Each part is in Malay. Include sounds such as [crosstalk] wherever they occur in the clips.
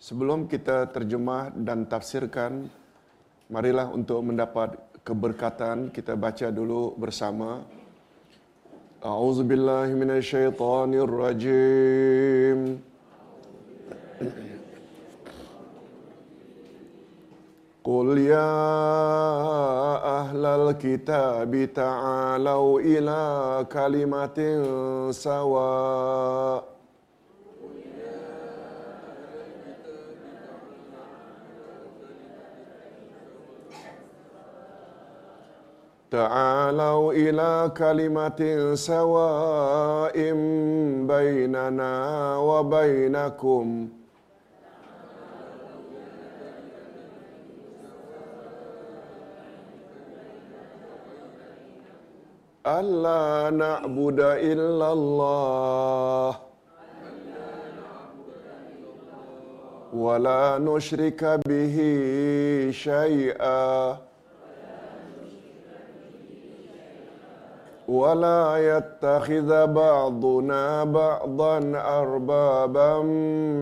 Sebelum kita terjemah dan tafsirkan, marilah untuk mendapat keberkatan kita baca dulu bersama. A'udzubillahi minasyaitonirrajim. قل يا أهل الكتاب تعالوا إلى كلمة سواء تعالوا إلى كلمة سواء بيننا وبينكم. ألا نعبد إلا الله. ولا نشرك به شيئا. ولا يتخذ بعضنا بعضا أربابا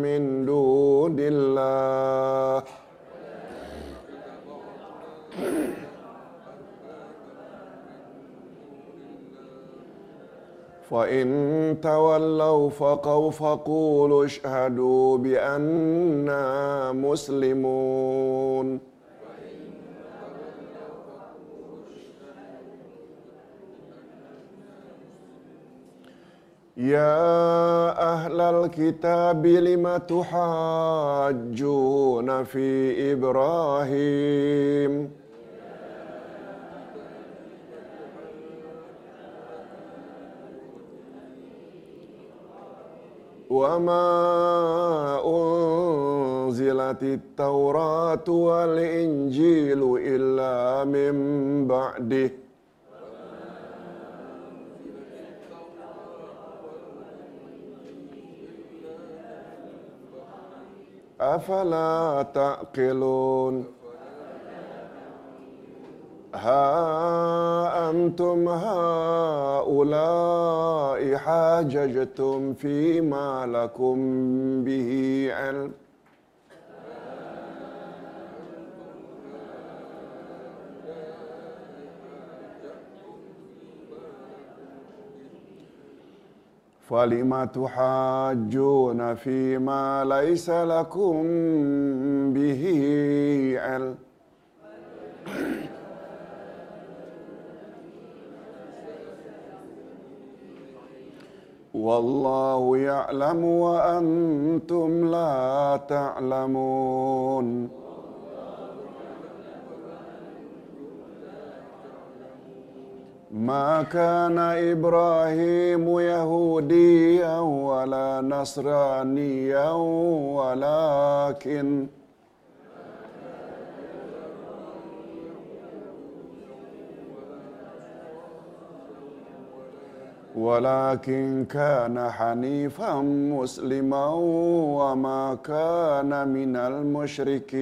من دون الله. فإن تولوا فقوا فقولوا اشهدوا بأننا مسلمون. يا أهل الكتاب لم تحاجون في إبراهيم؟ وما أنزلت التوراة والإنجيل إلا من بعده. أفلا تعقلون؟ ها أنتم هؤلاء حاججتم فيما لكم به علم. فلم تحاجون فيما ليس لكم به علم. والله يعلم وأنتم لا تعلمون. ما كان إبراهيم يهوديا ولا نصرانيا ولكن ولكن كان حنيفا مسلما وما كان من المشركين.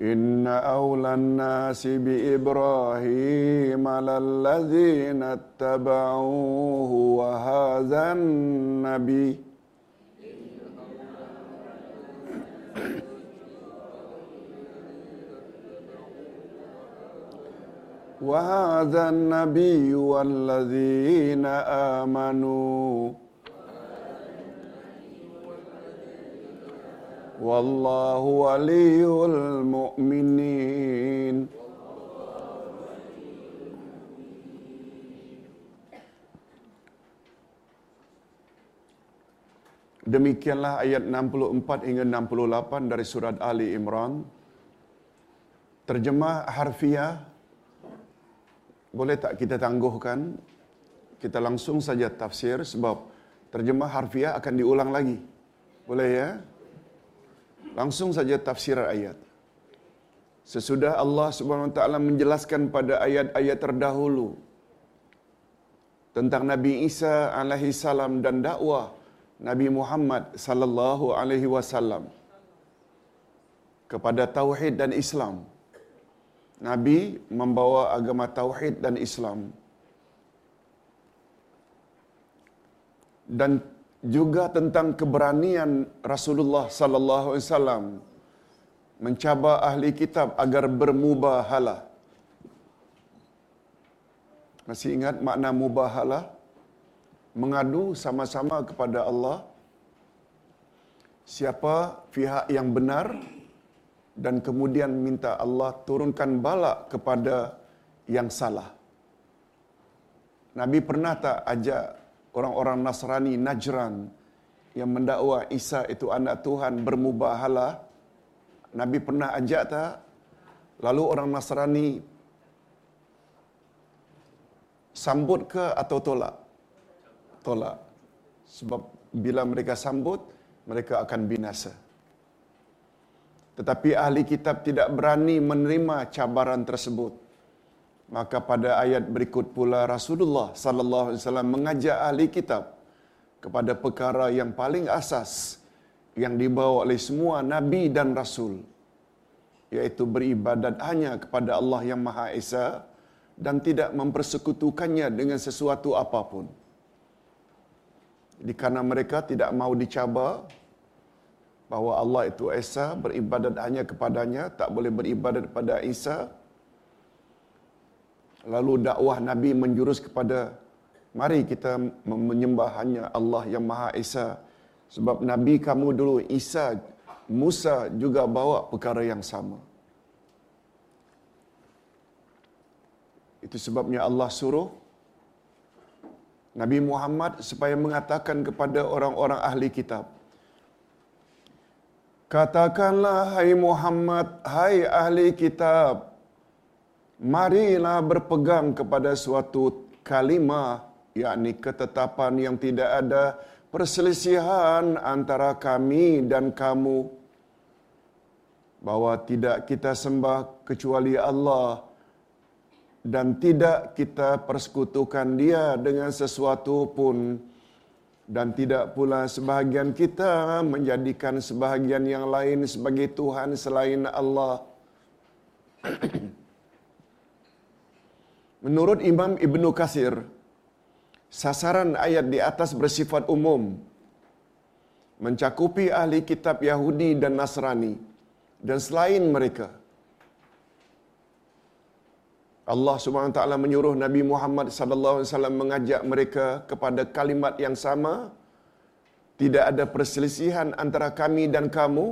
إن أولى الناس بإبراهيم للذين اتبعوه وهذا النبي. وهذا النبي والذين آمنوا والله ولي المؤمنين Demikianlah ayat 64 hingga 68 dari surat Ali Imran. Terjemah harfiah boleh tak kita tangguhkan? Kita langsung saja tafsir sebab terjemah harfiah akan diulang lagi. Boleh ya? Langsung saja tafsir ayat. Sesudah Allah Subhanahu wa taala menjelaskan pada ayat-ayat terdahulu tentang Nabi Isa alaihi salam dan dakwah Nabi Muhammad sallallahu alaihi wasallam kepada tauhid dan Islam. Nabi membawa agama tauhid dan Islam. Dan juga tentang keberanian Rasulullah sallallahu alaihi wasallam mencabar ahli kitab agar bermubahalah. Masih ingat makna mubahalah? Mengadu sama-sama kepada Allah siapa pihak yang benar dan kemudian minta Allah turunkan balak kepada yang salah. Nabi pernah tak ajak orang-orang Nasrani Najran yang mendakwa Isa itu anak Tuhan bermubahalah? Nabi pernah ajak tak? Lalu orang Nasrani sambut ke atau tolak? Tolak. Sebab bila mereka sambut, mereka akan binasa. Tetapi ahli kitab tidak berani menerima cabaran tersebut. Maka pada ayat berikut pula Rasulullah sallallahu alaihi wasallam mengajak ahli kitab kepada perkara yang paling asas yang dibawa oleh semua nabi dan rasul yaitu beribadat hanya kepada Allah yang Maha Esa dan tidak mempersekutukannya dengan sesuatu apapun. Jadi karena mereka tidak mau dicabar bahawa Allah itu Esa, beribadat hanya kepadanya, tak boleh beribadat kepada Isa. Lalu dakwah Nabi menjurus kepada mari kita menyembah hanya Allah yang Maha Esa. Sebab Nabi kamu dulu Isa, Musa juga bawa perkara yang sama. Itu sebabnya Allah suruh Nabi Muhammad supaya mengatakan kepada orang-orang ahli kitab. Katakanlah hai Muhammad, hai ahli kitab, marilah berpegang kepada suatu kalimah yakni ketetapan yang tidak ada perselisihan antara kami dan kamu bahwa tidak kita sembah kecuali Allah dan tidak kita persekutukan dia dengan sesuatu pun dan tidak pula sebahagian kita menjadikan sebahagian yang lain sebagai Tuhan selain Allah. [clears throat] Menurut Imam Ibnu Kasir, sasaran ayat di atas bersifat umum, mencakupi ahli kitab Yahudi dan Nasrani dan selain mereka. Allah taala menyuruh Nabi Muhammad wasallam mengajak mereka kepada kalimat yang sama. Tidak ada perselisihan antara kami dan kamu.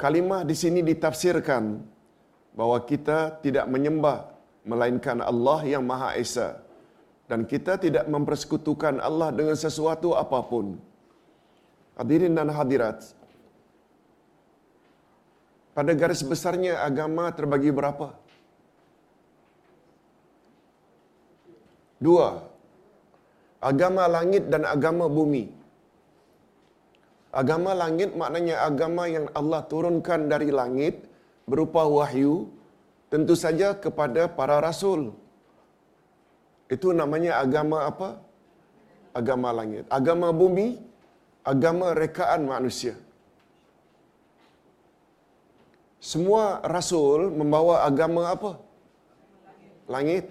Kalimah di sini ditafsirkan bahawa kita tidak menyembah melainkan Allah yang Maha Esa dan kita tidak mempersekutukan Allah dengan sesuatu apapun. Hadirin dan hadirat. Pada garis besarnya agama terbagi berapa? Dua. Agama langit dan agama bumi. Agama langit maknanya agama yang Allah turunkan dari langit berupa wahyu tentu saja kepada para rasul. Itu namanya agama apa? Agama langit. Agama bumi, agama rekaan manusia. Semua rasul membawa agama apa? Langit.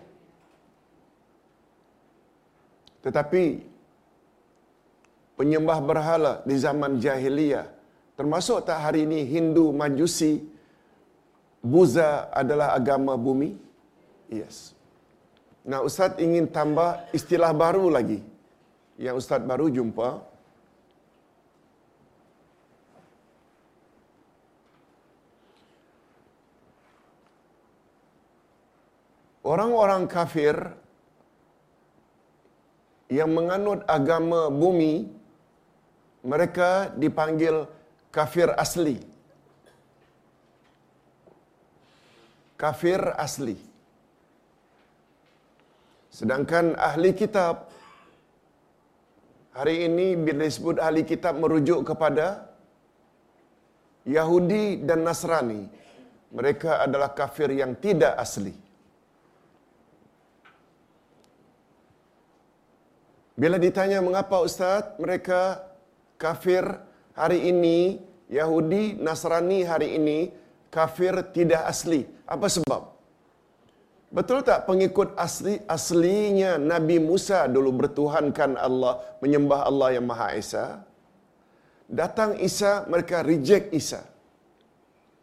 Tetapi penyembah berhala di zaman jahiliyah termasuk tak hari ini Hindu Majusi Buza adalah agama bumi? Yes. Nah, Ustaz ingin tambah istilah baru lagi. Yang Ustaz baru jumpa. Orang-orang kafir yang menganut agama bumi, mereka dipanggil kafir asli. Kafir asli. Sedangkan ahli kitab, hari ini bila disebut ahli kitab merujuk kepada Yahudi dan Nasrani. Mereka adalah kafir yang tidak asli. Bila ditanya mengapa Ustaz mereka kafir hari ini, Yahudi, Nasrani hari ini kafir tidak asli. Apa sebab? Betul tak pengikut asli aslinya Nabi Musa dulu bertuhankan Allah, menyembah Allah yang Maha Esa? Datang Isa, mereka reject Isa.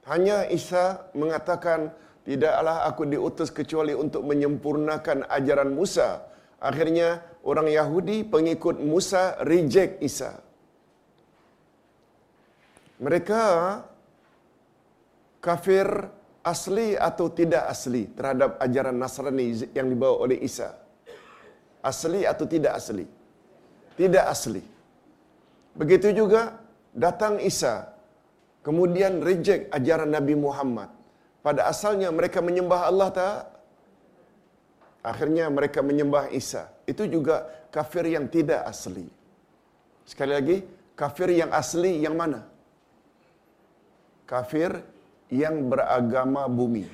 Hanya Isa mengatakan, tidaklah aku diutus kecuali untuk menyempurnakan ajaran Musa. Akhirnya orang Yahudi pengikut Musa reject Isa. Mereka kafir asli atau tidak asli terhadap ajaran Nasrani yang dibawa oleh Isa? Asli atau tidak asli? Tidak asli. Begitu juga datang Isa, kemudian reject ajaran Nabi Muhammad. Pada asalnya mereka menyembah Allah tak? Akhirnya mereka menyembah Isa. Itu juga kafir yang tidak asli. Sekali lagi, kafir yang asli yang mana? Kafir yang beragama bumi.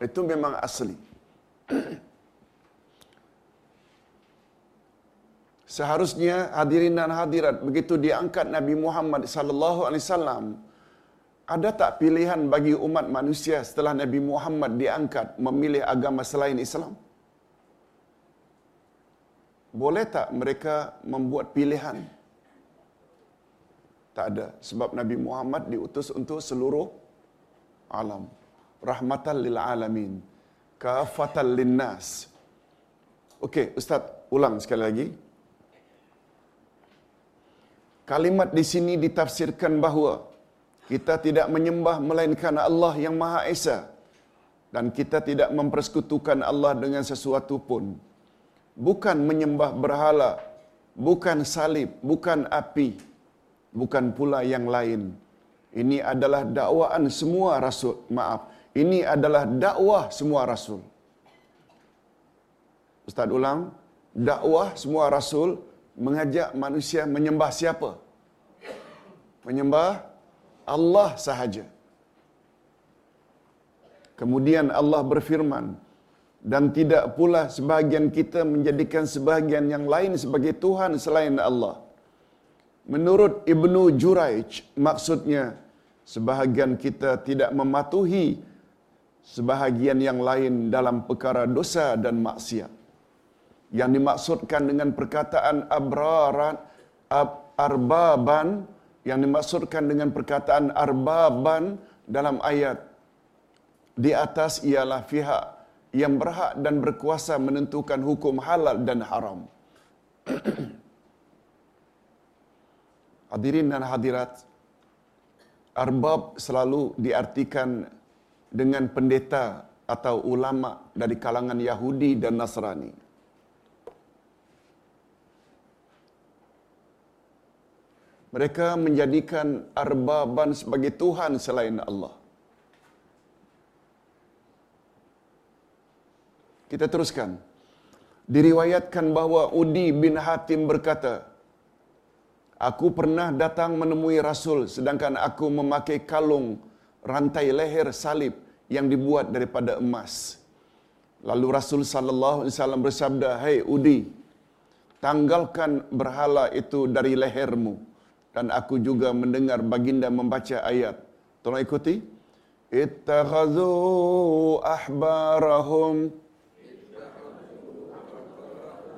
Itu memang asli. Seharusnya hadirin dan hadirat begitu diangkat Nabi Muhammad sallallahu alaihi wasallam ada tak pilihan bagi umat manusia setelah Nabi Muhammad diangkat memilih agama selain Islam? Boleh tak mereka membuat pilihan? Tak ada. Sebab Nabi Muhammad diutus untuk seluruh alam. Rahmatan lil alamin. Kafatan lin nas. Okey, Ustaz, ulang sekali lagi. Kalimat di sini ditafsirkan bahawa kita tidak menyembah melainkan Allah yang Maha Esa dan kita tidak mempersekutukan Allah dengan sesuatu pun. Bukan menyembah berhala, bukan salib, bukan api, bukan pula yang lain. Ini adalah dakwaan semua rasul. Maaf, ini adalah dakwah semua rasul. Ustaz ulang, dakwah semua rasul mengajak manusia menyembah siapa? Menyembah Allah sahaja. Kemudian Allah berfirman, dan tidak pula sebahagian kita menjadikan sebahagian yang lain sebagai Tuhan selain Allah. Menurut Ibnu Juraij, maksudnya sebahagian kita tidak mematuhi sebahagian yang lain dalam perkara dosa dan maksiat. Yang dimaksudkan dengan perkataan abraran, ab, arbaban, yang dimaksudkan dengan perkataan arbaban dalam ayat di atas ialah pihak yang berhak dan berkuasa menentukan hukum halal dan haram. [coughs] Hadirin dan hadirat, arbab selalu diartikan dengan pendeta atau ulama dari kalangan Yahudi dan Nasrani. Mereka menjadikan arbaban sebagai Tuhan selain Allah. Kita teruskan. Diriwayatkan bahawa Udi bin Hatim berkata, Aku pernah datang menemui Rasul sedangkan aku memakai kalung rantai leher salib yang dibuat daripada emas. Lalu Rasul sallallahu alaihi wasallam bersabda, "Hei Udi, tanggalkan berhala itu dari lehermu." Dan aku juga mendengar baginda membaca ayat. Tolong ikuti. Ittakhazu ahbarahum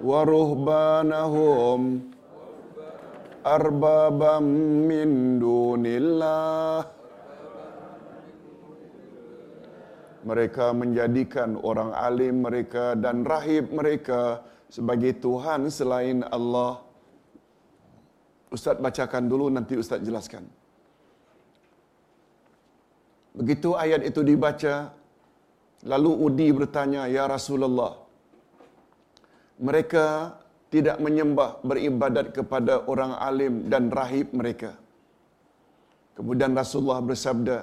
wa ruhbanahum arbabam min dunillah mereka menjadikan orang alim mereka dan rahib mereka sebagai Tuhan selain Allah. Ustaz bacakan dulu nanti Ustaz jelaskan. Begitu ayat itu dibaca, lalu Udi bertanya, Ya Rasulullah, mereka tidak menyembah beribadat kepada orang alim dan rahib mereka. Kemudian Rasulullah bersabda,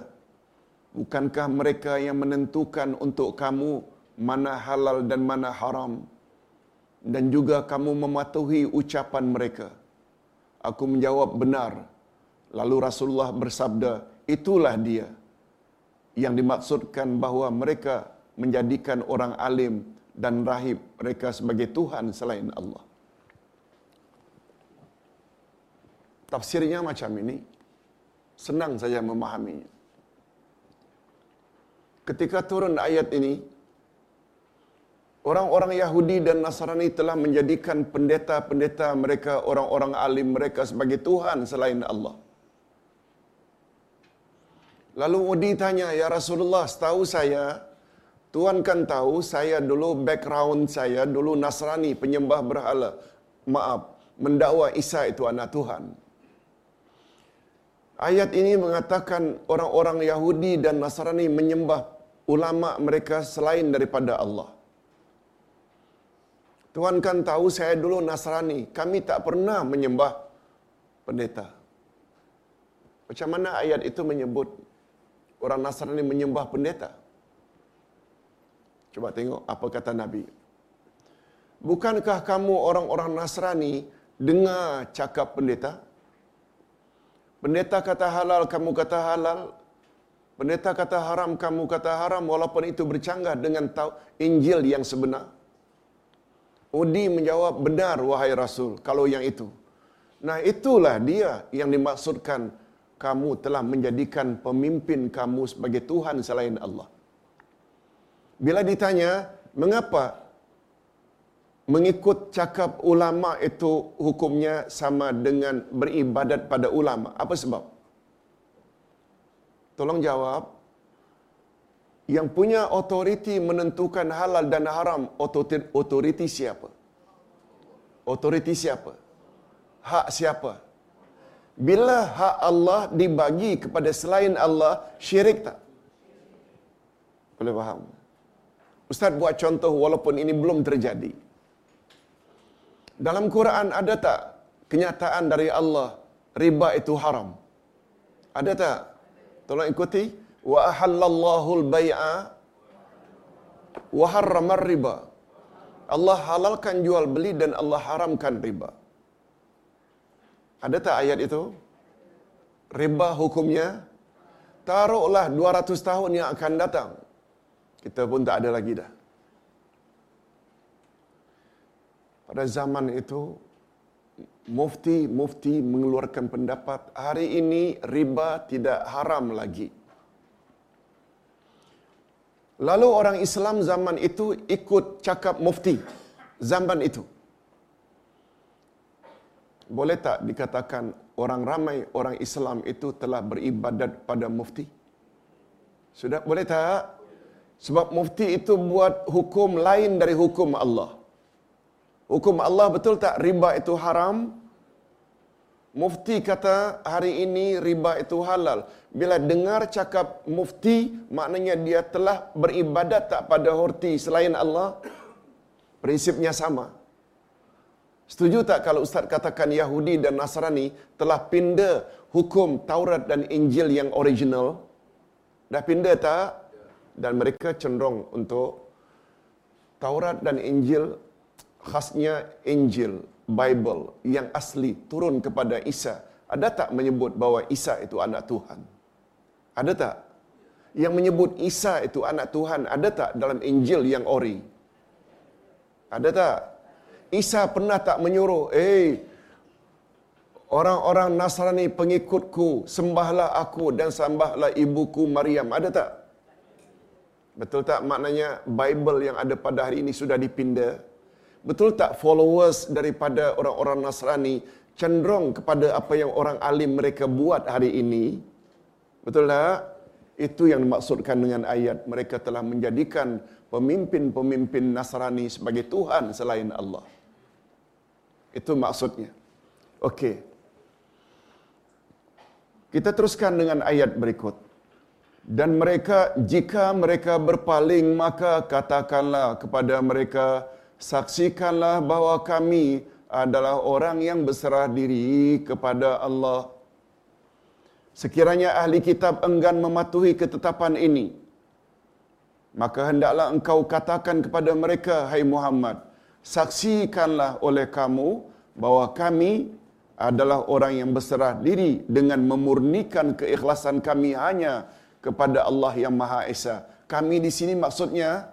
Bukankah mereka yang menentukan untuk kamu mana halal dan mana haram? Dan juga kamu mematuhi ucapan mereka. Aku menjawab benar. Lalu Rasulullah bersabda, itulah dia yang dimaksudkan bahawa mereka menjadikan orang alim dan rahib mereka sebagai Tuhan selain Allah. Tafsirnya macam ini. Senang saja memahaminya. ketika turun ayat ini, orang-orang Yahudi dan Nasrani telah menjadikan pendeta-pendeta mereka, orang-orang alim mereka sebagai Tuhan selain Allah. Lalu Udi tanya, Ya Rasulullah, setahu saya, Tuhan kan tahu saya dulu background saya, dulu Nasrani, penyembah berhala. Maaf, mendakwa Isa itu anak Tuhan. Ayat ini mengatakan orang-orang Yahudi dan Nasrani menyembah ulama mereka selain daripada Allah. Tuhan kan tahu saya dulu Nasrani. Kami tak pernah menyembah pendeta. Macam mana ayat itu menyebut orang Nasrani menyembah pendeta? Coba tengok apa kata Nabi. Bukankah kamu orang-orang Nasrani dengar cakap pendeta? Pendeta kata halal, kamu kata halal. Pendeta kata haram, kamu kata haram walaupun itu bercanggah dengan tahu Injil yang sebenar. Udi menjawab, benar wahai Rasul, kalau yang itu. Nah itulah dia yang dimaksudkan kamu telah menjadikan pemimpin kamu sebagai Tuhan selain Allah. Bila ditanya, mengapa mengikut cakap ulama itu hukumnya sama dengan beribadat pada ulama? Apa sebab? Tolong jawab. Yang punya otoriti menentukan halal dan haram, otoriti siapa? Otoriti siapa? Hak siapa? Bila hak Allah dibagi kepada selain Allah, syirik tak? Boleh faham? Ustaz buat contoh walaupun ini belum terjadi. Dalam Quran ada tak kenyataan dari Allah riba itu haram? Ada tak? Tolong ikuti. Wa ahallallahu al-bai'a wa harrama riba. Allah halalkan jual beli dan Allah haramkan riba. Ada tak ayat itu? Riba hukumnya taruhlah 200 tahun yang akan datang. Kita pun tak ada lagi dah. Pada zaman itu mufti-mufti mengeluarkan pendapat hari ini riba tidak haram lagi. Lalu orang Islam zaman itu ikut cakap mufti zaman itu. Boleh tak dikatakan orang ramai orang Islam itu telah beribadat pada mufti? Sudah boleh tak? Sebab mufti itu buat hukum lain dari hukum Allah. Hukum Allah betul tak riba itu haram? Mufti kata hari ini riba itu halal. Bila dengar cakap mufti, maknanya dia telah beribadat tak pada horti selain Allah? Prinsipnya sama. Setuju tak kalau Ustaz katakan Yahudi dan Nasrani telah pindah hukum Taurat dan Injil yang original? Dah pindah tak? Dan mereka cenderung untuk Taurat dan Injil khasnya Injil, Bible yang asli turun kepada Isa. Ada tak menyebut bahawa Isa itu anak Tuhan? Ada tak? Yang menyebut Isa itu anak Tuhan, ada tak dalam Injil yang ori? Ada tak? Isa pernah tak menyuruh, eh, orang-orang Nasrani pengikutku, sembahlah aku dan sembahlah ibuku Maryam. Ada tak? Betul tak maknanya Bible yang ada pada hari ini sudah dipindah? Betul tak followers daripada orang-orang Nasrani cenderung kepada apa yang orang alim mereka buat hari ini? Betul tak? Itu yang dimaksudkan dengan ayat mereka telah menjadikan pemimpin-pemimpin Nasrani sebagai Tuhan selain Allah. Itu maksudnya. Okey. Kita teruskan dengan ayat berikut. Dan mereka, jika mereka berpaling, maka katakanlah kepada mereka, saksikanlah bahawa kami adalah orang yang berserah diri kepada Allah. Sekiranya ahli kitab enggan mematuhi ketetapan ini, maka hendaklah engkau katakan kepada mereka, hai Muhammad, saksikanlah oleh kamu bahawa kami adalah orang yang berserah diri dengan memurnikan keikhlasan kami hanya kepada Allah yang Maha Esa. Kami di sini maksudnya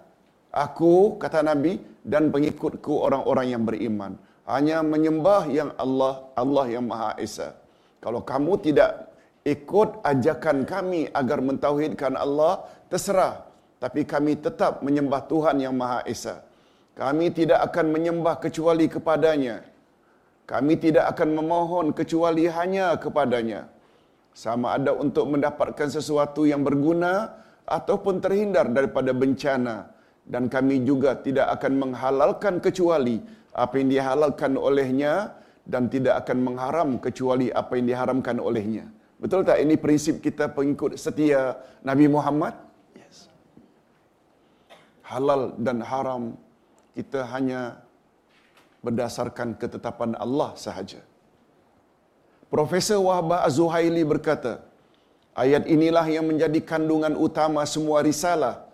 aku kata Nabi dan pengikutku orang-orang yang beriman hanya menyembah yang Allah Allah yang Maha Esa. Kalau kamu tidak ikut ajakan kami agar mentauhidkan Allah, terserah tapi kami tetap menyembah Tuhan yang Maha Esa. Kami tidak akan menyembah kecuali kepadanya. Kami tidak akan memohon kecuali hanya kepadanya. Sama ada untuk mendapatkan sesuatu yang berguna ataupun terhindar daripada bencana. Dan kami juga tidak akan menghalalkan kecuali apa yang dihalalkan olehnya dan tidak akan mengharam kecuali apa yang diharamkan olehnya. Betul tak ini prinsip kita pengikut setia Nabi Muhammad? Yes. Halal dan haram kita hanya berdasarkan ketetapan Allah sahaja. Profesor Wahbah Az-Zuhaili berkata, ayat inilah yang menjadi kandungan utama semua risalah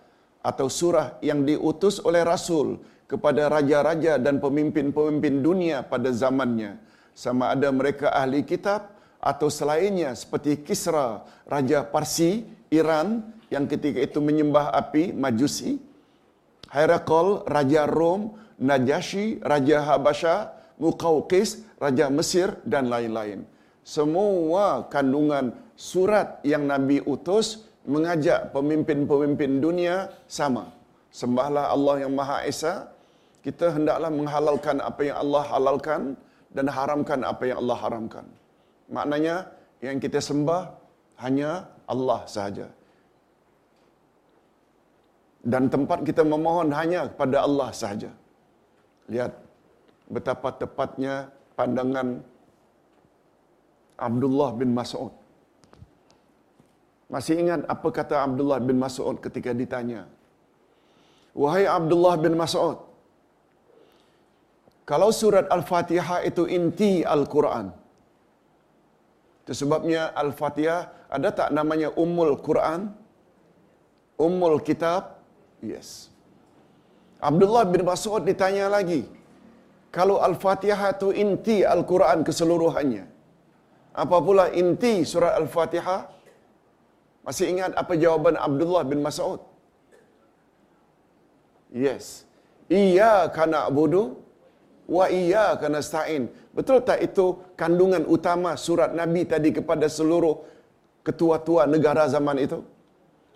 atau surah yang diutus oleh Rasul kepada raja-raja dan pemimpin-pemimpin dunia pada zamannya. Sama ada mereka ahli kitab atau selainnya seperti Kisra, Raja Parsi, Iran yang ketika itu menyembah api, Majusi, Herakl, Raja Rom, Najasyi, Raja Habasha, Muqawqis, Raja Mesir dan lain-lain. Semua kandungan surat yang Nabi utus mengajak pemimpin-pemimpin dunia sama. Sembahlah Allah yang Maha Esa. Kita hendaklah menghalalkan apa yang Allah halalkan dan haramkan apa yang Allah haramkan. Maknanya yang kita sembah hanya Allah sahaja. Dan tempat kita memohon hanya kepada Allah sahaja. Lihat betapa tepatnya pandangan Abdullah bin Mas'ud. Masih ingat apa kata Abdullah bin Mas'ud ketika ditanya? Wahai Abdullah bin Mas'ud, kalau surat Al-Fatihah itu inti Al-Quran, itu sebabnya Al-Fatihah ada tak namanya Ummul Quran? Ummul Kitab? Yes. Abdullah bin Mas'ud ditanya lagi, kalau Al-Fatihah itu inti Al-Quran keseluruhannya, apa pula inti surat Al-Fatihah? Masih ingat apa jawaban Abdullah bin Mas'ud? Yes. Iya kana abudu wa iya kana stain. Betul tak itu kandungan utama surat Nabi tadi kepada seluruh ketua-tua negara zaman itu?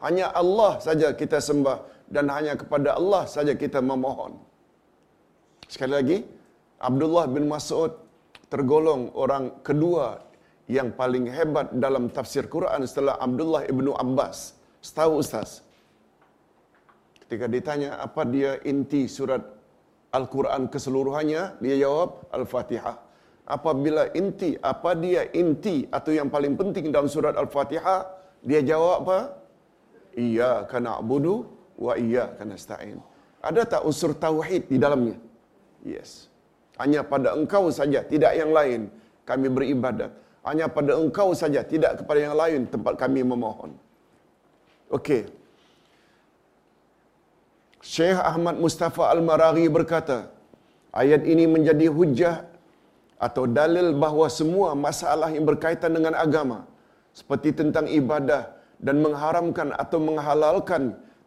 Hanya Allah saja kita sembah dan hanya kepada Allah saja kita memohon. Sekali lagi, Abdullah bin Mas'ud tergolong orang kedua yang paling hebat dalam tafsir Quran setelah Abdullah ibnu Abbas. Setahu Ustaz. Ketika ditanya apa dia inti surat Al-Quran keseluruhannya, dia jawab Al-Fatihah. Apabila inti, apa dia inti atau yang paling penting dalam surat Al-Fatihah, dia jawab apa? Iya kana abudu wa iya kana stain. Ada tak unsur tauhid di dalamnya? Yes. Hanya pada engkau saja, tidak yang lain kami beribadat. Hanya pada engkau saja, tidak kepada yang lain tempat kami memohon. Okey. Syekh Ahmad Mustafa Al-Maraghi berkata, ayat ini menjadi hujah atau dalil bahawa semua masalah yang berkaitan dengan agama seperti tentang ibadah dan mengharamkan atau menghalalkan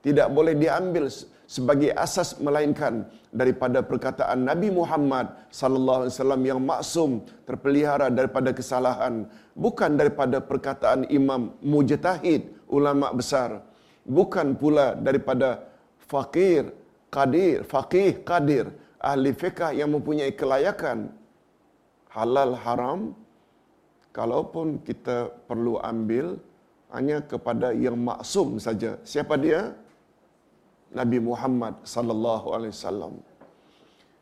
tidak boleh diambil sebagai asas melainkan daripada perkataan Nabi Muhammad sallallahu alaihi wasallam yang maksum terpelihara daripada kesalahan bukan daripada perkataan imam mujtahid ulama besar. Bukan pula daripada fakir qadir faqih qadir ahli fiqh yang mempunyai kelayakan. Halal haram kalaupun kita perlu ambil hanya kepada yang maksum saja. Siapa dia Nabi Muhammad sallallahu alaihi wasallam.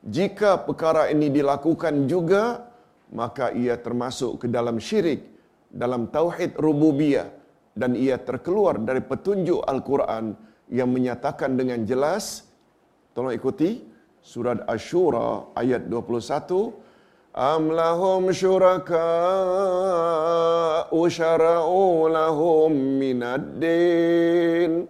Jika perkara ini dilakukan juga maka ia termasuk ke dalam syirik dalam tauhid rububiyah dan ia terkeluar dari petunjuk Al-Quran yang menyatakan dengan jelas tolong ikuti surat Asy-Syura ayat 21 Am lahum syuraka usyara'u lahum minad din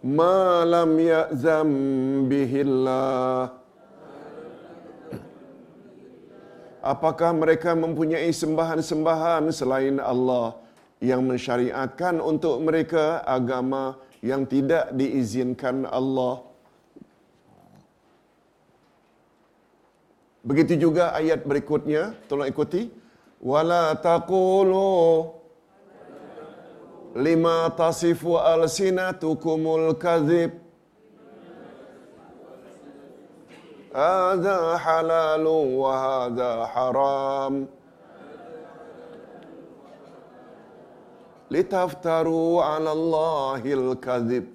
Malam لم يأذن Apakah mereka mempunyai sembahan-sembahan selain Allah yang mensyariatkan untuk mereka agama yang tidak diizinkan Allah? Begitu juga ayat berikutnya, tolong ikuti. Wala taqulu لما تصف ألسنتكم الكذب هذا حلال وهذا حرام لتفتروا على الله الكذب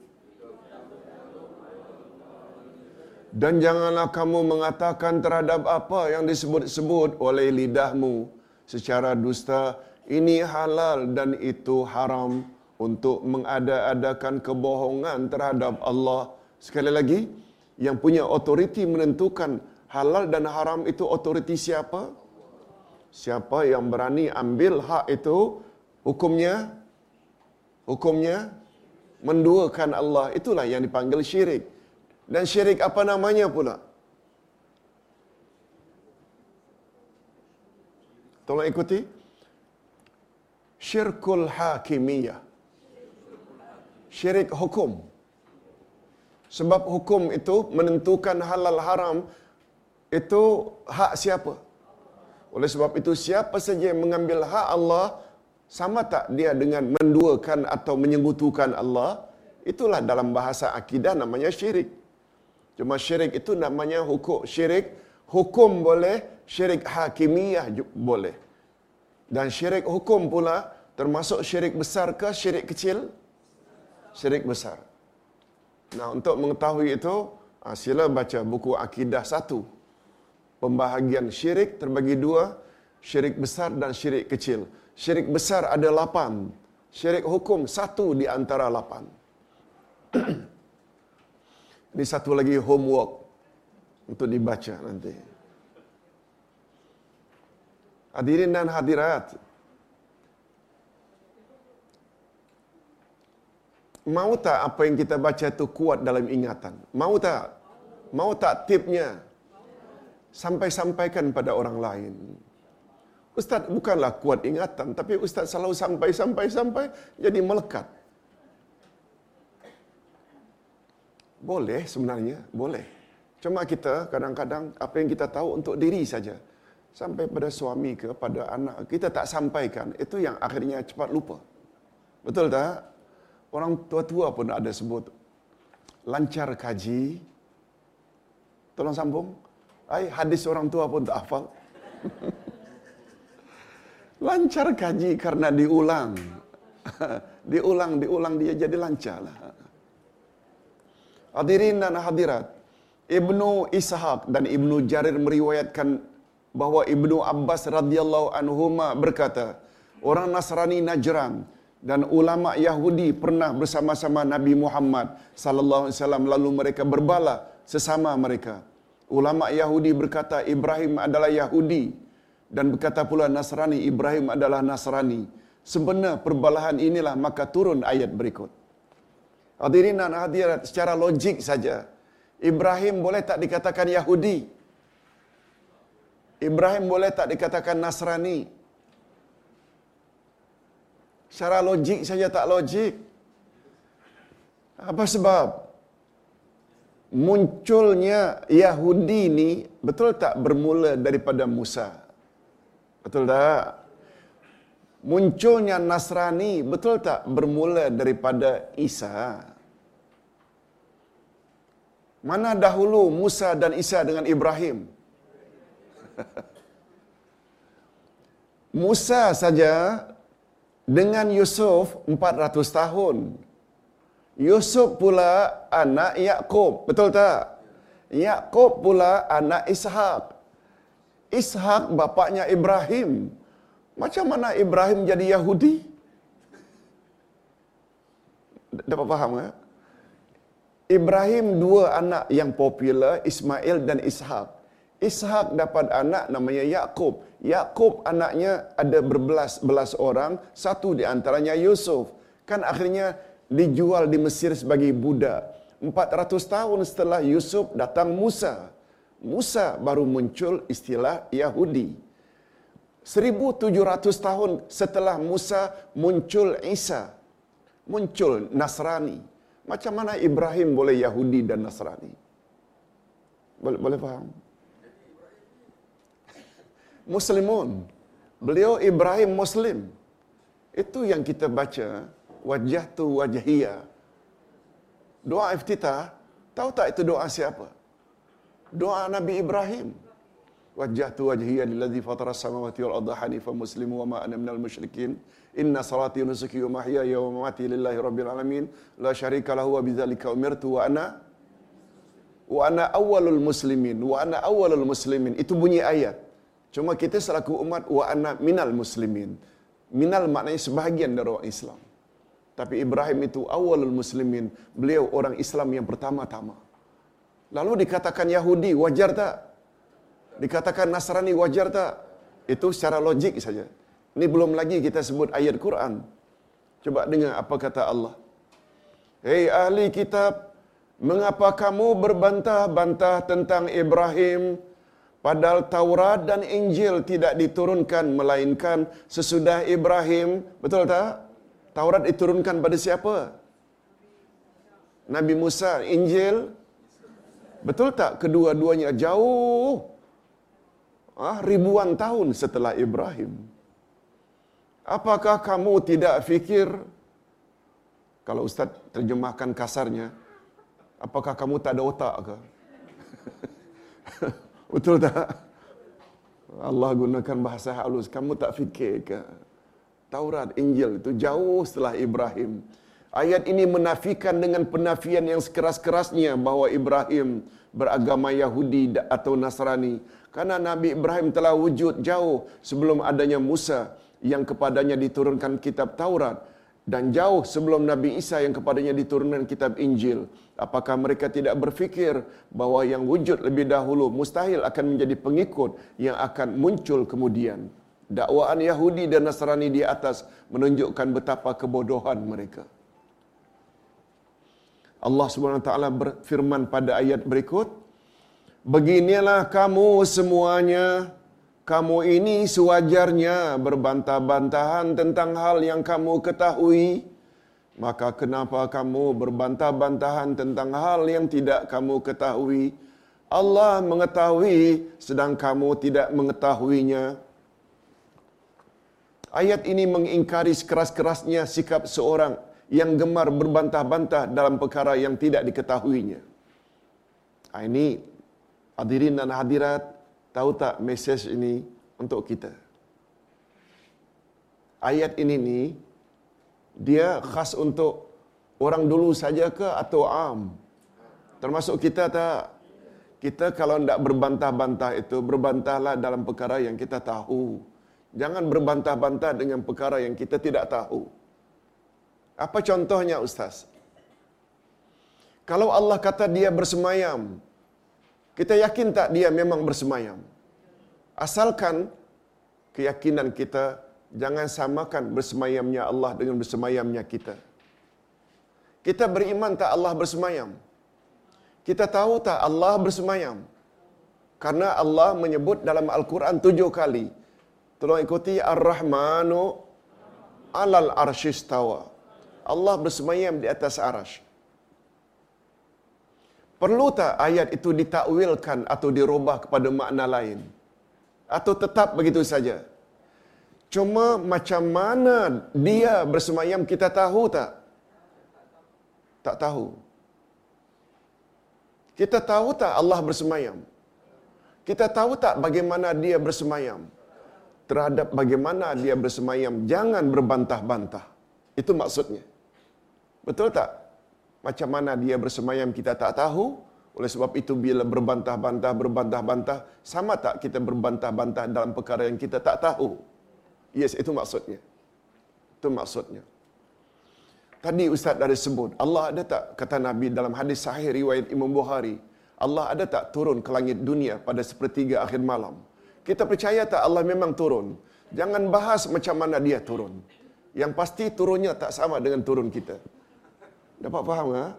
Dan janganlah kamu mengatakan terhadap apa yang disebut-sebut oleh lidahmu secara dusta, ini halal dan itu haram untuk mengada-adakan kebohongan terhadap Allah. Sekali lagi, yang punya otoriti menentukan halal dan haram itu otoriti siapa? Siapa yang berani ambil hak itu, hukumnya hukumnya menduakan Allah. Itulah yang dipanggil syirik. Dan syirik apa namanya pula? Tolong ikuti. Syirkul hakimiyah. Syirik hukum. Sebab hukum itu menentukan halal haram itu hak siapa? Oleh sebab itu siapa saja yang mengambil hak Allah sama tak dia dengan menduakan atau menyekutukan Allah? Itulah dalam bahasa akidah namanya syirik. Cuma syirik itu namanya hukum syirik, hukum boleh, syirik hakimiyah boleh. Dan syirik hukum pula termasuk syirik besar ke syirik kecil? Syirik besar. Nah, untuk mengetahui itu, ah, sila baca buku Akidah satu. Pembahagian syirik terbagi dua, syirik besar dan syirik kecil. Syirik besar ada lapan. Syirik hukum satu di antara lapan. [clears throat] Ini satu lagi homework untuk dibaca nanti. Hadirin dan hadirat, Mau tak apa yang kita baca itu kuat dalam ingatan? Mau tak? Mau tak tipnya? Sampai-sampaikan pada orang lain. Ustaz bukanlah kuat ingatan, tapi Ustaz selalu sampai-sampai-sampai jadi melekat. Boleh sebenarnya, boleh. Cuma kita kadang-kadang apa yang kita tahu untuk diri saja. Sampai pada suami ke, pada anak, kita tak sampaikan. Itu yang akhirnya cepat lupa. Betul tak? Orang tua-tua pun ada sebut lancar kaji. Tolong sambung. Ai hadis orang tua pun tak hafal. [laughs] lancar kaji karena diulang. [laughs] diulang, diulang dia jadi lancar lah. Hadirin dan hadirat. Ibnu Ishaq dan Ibnu Jarir meriwayatkan bahawa Ibnu Abbas radhiyallahu anhu berkata, orang Nasrani Najran dan ulama Yahudi pernah bersama-sama Nabi Muhammad sallallahu alaihi wasallam lalu mereka berbala sesama mereka. Ulama Yahudi berkata Ibrahim adalah Yahudi dan berkata pula Nasrani Ibrahim adalah Nasrani. Sebenar perbalahan inilah maka turun ayat berikut. Hadirin dan hadirat secara logik saja. Ibrahim boleh tak dikatakan Yahudi? Ibrahim boleh tak dikatakan Nasrani? Secara logik saja tak logik. Apa sebab? Munculnya Yahudi ni betul tak bermula daripada Musa? Betul tak? Munculnya Nasrani betul tak bermula daripada Isa? Mana dahulu Musa dan Isa dengan Ibrahim? [laughs] Musa saja dengan Yusuf 400 tahun. Yusuf pula anak Yakub, betul tak? Yakub pula anak Ishak. Ishak bapaknya Ibrahim. Macam mana Ibrahim jadi Yahudi? Dapat faham tak? Ibrahim dua anak yang popular, Ismail dan Ishak. Ishak dapat anak namanya Yakub. Yakub anaknya ada berbelas-belas orang, satu di antaranya Yusuf. Kan akhirnya dijual di Mesir sebagai budak. 400 tahun setelah Yusuf datang Musa. Musa baru muncul istilah Yahudi. 1700 tahun setelah Musa muncul Isa. Muncul Nasrani. Macam mana Ibrahim boleh Yahudi dan Nasrani? Boleh, boleh faham? Muslimun. Beliau Ibrahim Muslim. Itu yang kita baca. Wajah tu wajahiyah. Doa iftitah. Tahu tak itu doa siapa? Doa Nabi Ibrahim. Wajah tu wajahiyah lillazi fatara samawati wal arda hanifan muslimu wa ma ana minal musyrikin. Inna salati wa nusuki wa mahyaya wa mamati lillahi rabbil alamin. La syarika lahu wa bidzalika umirtu wa ana wa ana awwalul muslimin wa ana awwalul muslimin. Itu bunyi ayat. Cuma kita selaku umat wa ana minal muslimin. Minal maknanya sebahagian dari orang Islam. Tapi Ibrahim itu awalul muslimin. Beliau orang Islam yang pertama-tama. Lalu dikatakan Yahudi, wajar tak? Dikatakan Nasrani, wajar tak? Itu secara logik saja. Ini belum lagi kita sebut ayat Quran. Coba dengar apa kata Allah. Hei ahli kitab, mengapa kamu berbantah-bantah tentang Ibrahim? Padahal Taurat dan Injil tidak diturunkan melainkan sesudah Ibrahim. Betul tak? Taurat diturunkan pada siapa? Nabi Musa, Injil. Betul tak kedua-duanya jauh? Ah, ribuan tahun setelah Ibrahim. Apakah kamu tidak fikir kalau Ustaz terjemahkan kasarnya, apakah kamu tak ada otak ke? [laughs] Betul tak? Allah gunakan bahasa halus. Kamu tak fikir ke? Taurat, Injil itu jauh setelah Ibrahim. Ayat ini menafikan dengan penafian yang sekeras-kerasnya bahawa Ibrahim beragama Yahudi atau Nasrani. Karena Nabi Ibrahim telah wujud jauh sebelum adanya Musa yang kepadanya diturunkan kitab Taurat dan jauh sebelum Nabi Isa yang kepadanya diturunkan kitab Injil. Apakah mereka tidak berfikir bahawa yang wujud lebih dahulu mustahil akan menjadi pengikut yang akan muncul kemudian? Dakwaan Yahudi dan Nasrani di atas menunjukkan betapa kebodohan mereka. Allah SWT berfirman pada ayat berikut, Beginilah kamu semuanya, kamu ini sewajarnya berbantah-bantahan tentang hal yang kamu ketahui. Maka kenapa kamu berbantah-bantahan tentang hal yang tidak kamu ketahui? Allah mengetahui sedang kamu tidak mengetahuinya. Ayat ini mengingkari sekeras-kerasnya sikap seorang yang gemar berbantah-bantah dalam perkara yang tidak diketahuinya. Ah, ini hadirin dan hadirat, tahu tak mesej ini untuk kita? Ayat ini ni dia khas untuk orang dulu saja ke atau am? Termasuk kita tak? Kita kalau tidak berbantah-bantah itu, berbantahlah dalam perkara yang kita tahu. Jangan berbantah-bantah dengan perkara yang kita tidak tahu. Apa contohnya Ustaz? Kalau Allah kata dia bersemayam, kita yakin tak dia memang bersemayam? Asalkan keyakinan kita jangan samakan bersemayamnya Allah dengan bersemayamnya kita. Kita beriman tak Allah bersemayam? Kita tahu tak Allah bersemayam? Karena Allah menyebut dalam Al-Quran tujuh kali. Tolong ikuti Ar-Rahmanu alal arshistawa. Allah bersemayam di atas arash. Perlu tak ayat itu ditakwilkan atau dirubah kepada makna lain? Atau tetap begitu saja? Cuma macam mana dia bersemayam kita tahu tak? Tak tahu. Kita tahu tak Allah bersemayam? Kita tahu tak bagaimana dia bersemayam? Terhadap bagaimana dia bersemayam, jangan berbantah-bantah. Itu maksudnya. Betul tak? Macam mana dia bersemayam kita tak tahu. Oleh sebab itu bila berbantah-bantah, berbantah-bantah, sama tak kita berbantah-bantah dalam perkara yang kita tak tahu? Yes, itu maksudnya. Itu maksudnya. Tadi Ustaz dah sebut, Allah ada tak, kata Nabi dalam hadis sahih riwayat Imam Bukhari, Allah ada tak turun ke langit dunia pada sepertiga akhir malam? Kita percaya tak Allah memang turun? Jangan bahas macam mana dia turun. Yang pasti turunnya tak sama dengan turun kita. Dapat faham tak?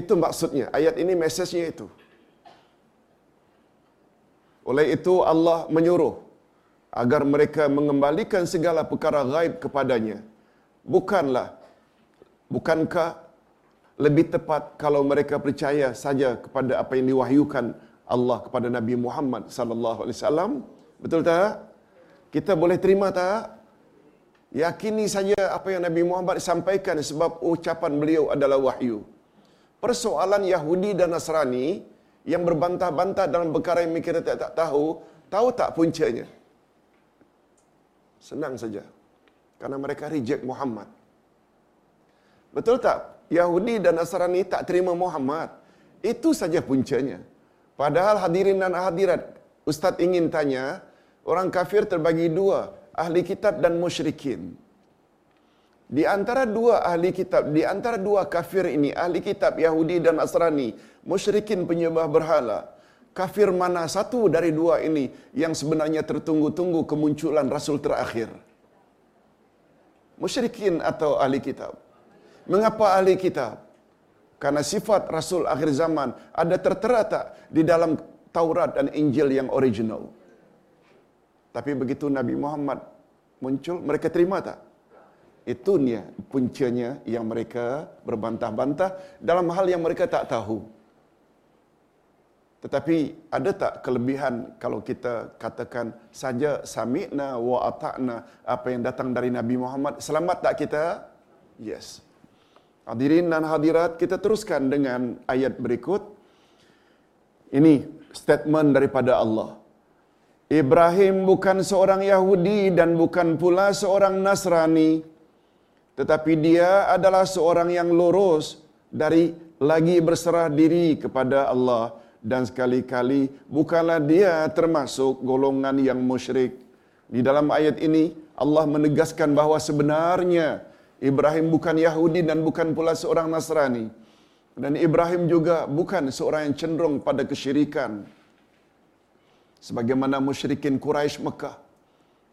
Itu maksudnya. Ayat ini mesejnya itu. Oleh itu Allah menyuruh agar mereka mengembalikan segala perkara gaib kepadanya. Bukanlah, bukankah lebih tepat kalau mereka percaya saja kepada apa yang diwahyukan Allah kepada Nabi Muhammad sallallahu alaihi wasallam? Betul tak? Kita boleh terima tak? Yakini saja apa yang Nabi Muhammad sampaikan sebab ucapan beliau adalah wahyu. Persoalan Yahudi dan Nasrani yang berbantah-bantah dalam perkara yang kita tak, tak tahu, tahu tak puncanya? Senang saja. Karena mereka reject Muhammad. Betul tak? Yahudi dan Nasrani tak terima Muhammad. Itu saja puncanya. Padahal hadirin dan hadirat, Ustaz ingin tanya, orang kafir terbagi dua, ahli kitab dan musyrikin. Di antara dua ahli kitab, di antara dua kafir ini, ahli kitab Yahudi dan Nasrani, musyrikin penyembah berhala, kafir mana satu dari dua ini yang sebenarnya tertunggu-tunggu kemunculan Rasul terakhir? Musyrikin atau ahli kitab? Mengapa ahli kitab? Karena sifat Rasul akhir zaman ada tertera tak di dalam Taurat dan Injil yang original. Tapi begitu Nabi Muhammad muncul, mereka terima tak? Itu ni puncanya yang mereka berbantah-bantah dalam hal yang mereka tak tahu. Tetapi ada tak kelebihan kalau kita katakan saja sami'na wa ata'na apa yang datang dari Nabi Muhammad selamat tak kita? Yes. Hadirin dan hadirat, kita teruskan dengan ayat berikut. Ini statement daripada Allah. Ibrahim bukan seorang Yahudi dan bukan pula seorang Nasrani. Tetapi dia adalah seorang yang lurus dari lagi berserah diri kepada Allah. Dan sekali-kali bukanlah dia termasuk golongan yang musyrik. Di dalam ayat ini Allah menegaskan bahawa sebenarnya Ibrahim bukan Yahudi dan bukan pula seorang Nasrani. Dan Ibrahim juga bukan seorang yang cenderung pada kesyirikan. Sebagaimana musyrikin Quraisy Mekah.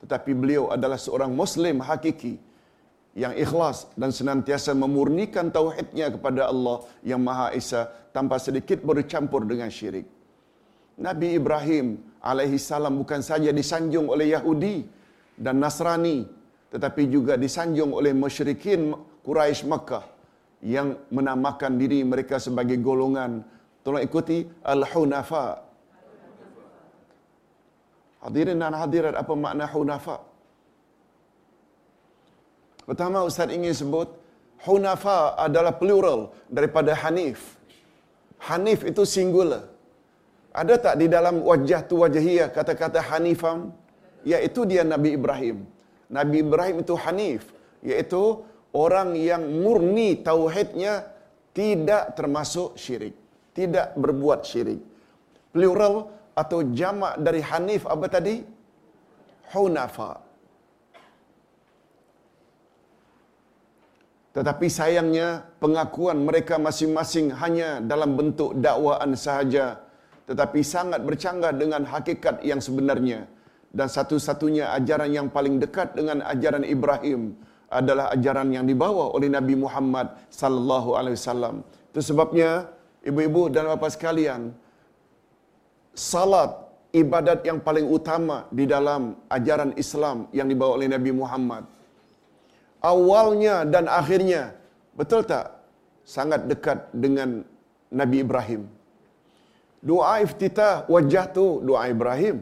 Tetapi beliau adalah seorang Muslim hakiki yang ikhlas dan senantiasa memurnikan tauhidnya kepada Allah yang Maha Esa tanpa sedikit bercampur dengan syirik. Nabi Ibrahim alaihi salam bukan saja disanjung oleh Yahudi dan Nasrani tetapi juga disanjung oleh musyrikin Quraisy Makkah yang menamakan diri mereka sebagai golongan tolong ikuti al-hunafa hadirin dan hadirat apa makna hunafa? Pertama ustaz ingin sebut hunafa adalah plural daripada hanif. Hanif itu singular. Ada tak di dalam wajah tu wajahiyah kata-kata hanifam? Iaitu dia Nabi Ibrahim. Nabi Ibrahim itu Hanif, iaitu orang yang murni tauhidnya tidak termasuk syirik, tidak berbuat syirik. Plural atau jamak dari Hanif apa tadi? Hunafa. Tetapi sayangnya pengakuan mereka masing-masing hanya dalam bentuk dakwaan sahaja tetapi sangat bercanggah dengan hakikat yang sebenarnya dan satu-satunya ajaran yang paling dekat dengan ajaran Ibrahim adalah ajaran yang dibawa oleh Nabi Muhammad sallallahu alaihi wasallam. Itu sebabnya ibu-ibu dan bapa sekalian, salat ibadat yang paling utama di dalam ajaran Islam yang dibawa oleh Nabi Muhammad. Awalnya dan akhirnya, betul tak? Sangat dekat dengan Nabi Ibrahim. Doa iftitah wajah tu doa Ibrahim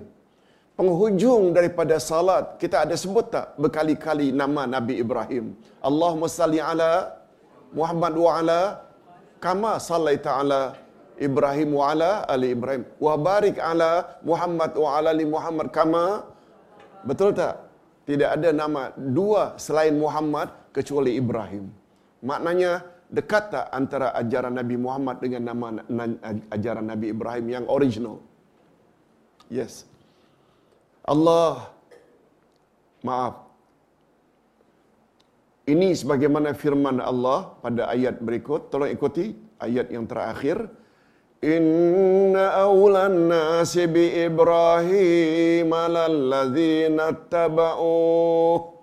penghujung daripada salat kita ada sebut tak berkali-kali nama Nabi Ibrahim Allahumma salli ala Muhammad wa ala kama sallaita ala Ibrahim wa ala ali Ibrahim. Wa barik ala Muhammad wa ala ali Muhammad. Kama betul tak? Tidak ada nama dua selain Muhammad kecuali Ibrahim. Maknanya dekat tak antara ajaran Nabi Muhammad dengan nama ajaran Nabi Ibrahim yang original? Yes. Allah maaf. Ini sebagaimana firman Allah pada ayat berikut. Tolong ikuti ayat yang terakhir Inna awlan nasi bi Ibrahim laladzina taba'uh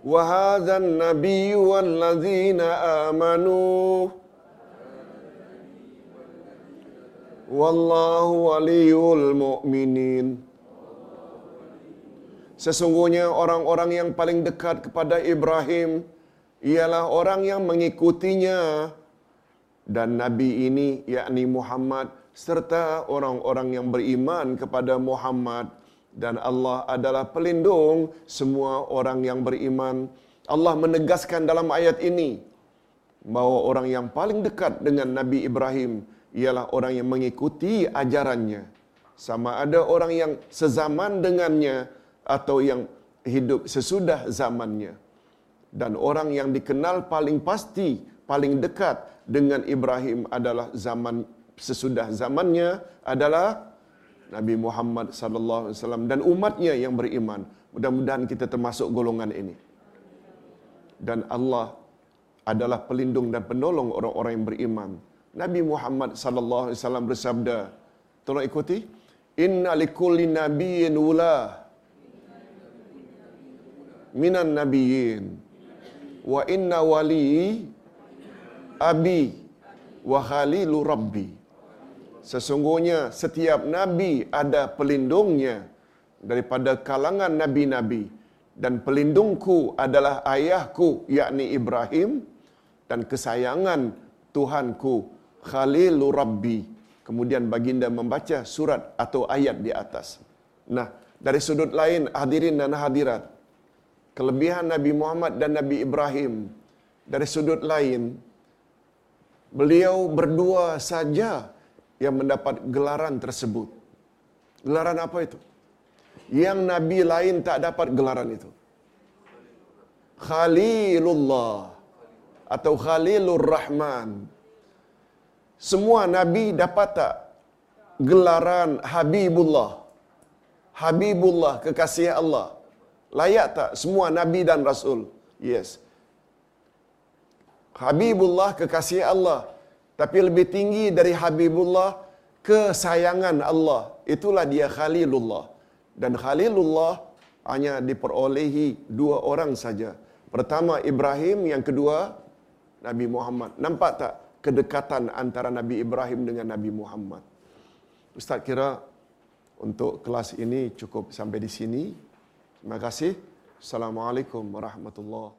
وهذا النبي والذين آمنوا Wallahu waliyul mu'minin. Sesungguhnya orang-orang yang paling dekat kepada Ibrahim ialah orang yang mengikutinya dan Nabi ini yakni Muhammad serta orang-orang yang beriman kepada Muhammad dan Allah adalah pelindung semua orang yang beriman. Allah menegaskan dalam ayat ini bahawa orang yang paling dekat dengan Nabi Ibrahim ialah orang yang mengikuti ajarannya. Sama ada orang yang sezaman dengannya atau yang hidup sesudah zamannya. Dan orang yang dikenal paling pasti, paling dekat dengan Ibrahim adalah zaman sesudah zamannya adalah Nabi Muhammad sallallahu alaihi wasallam dan umatnya yang beriman. Mudah-mudahan kita termasuk golongan ini. Dan Allah adalah pelindung dan penolong orang-orang yang beriman. Nabi Muhammad sallallahu alaihi wasallam bersabda, tolong ikuti, "Inna likulli nabiyyin wula minan nabiyyin wa inna wali abi wa khalilu rabbi." Sesungguhnya setiap nabi ada pelindungnya daripada kalangan nabi-nabi dan pelindungku adalah ayahku yakni Ibrahim dan kesayangan Tuhanku Khalilur Rabbi. Kemudian baginda membaca surat atau ayat di atas. Nah, dari sudut lain hadirin dan hadirat, kelebihan Nabi Muhammad dan Nabi Ibrahim dari sudut lain beliau berdua saja yang mendapat gelaran tersebut. Gelaran apa itu? Yang nabi lain tak dapat gelaran itu. Khalilullah atau Khalilur Rahman. Semua nabi dapat tak gelaran Habibullah? Habibullah kekasih Allah. Layak tak semua nabi dan rasul? Yes. Habibullah kekasih Allah. Tapi lebih tinggi dari Habibullah kesayangan Allah. Itulah dia Khalilullah. Dan Khalilullah hanya diperolehi dua orang saja. Pertama Ibrahim, yang kedua Nabi Muhammad. Nampak tak kedekatan antara Nabi Ibrahim dengan Nabi Muhammad? Ustaz kira untuk kelas ini cukup sampai di sini. Terima kasih. Assalamualaikum warahmatullahi.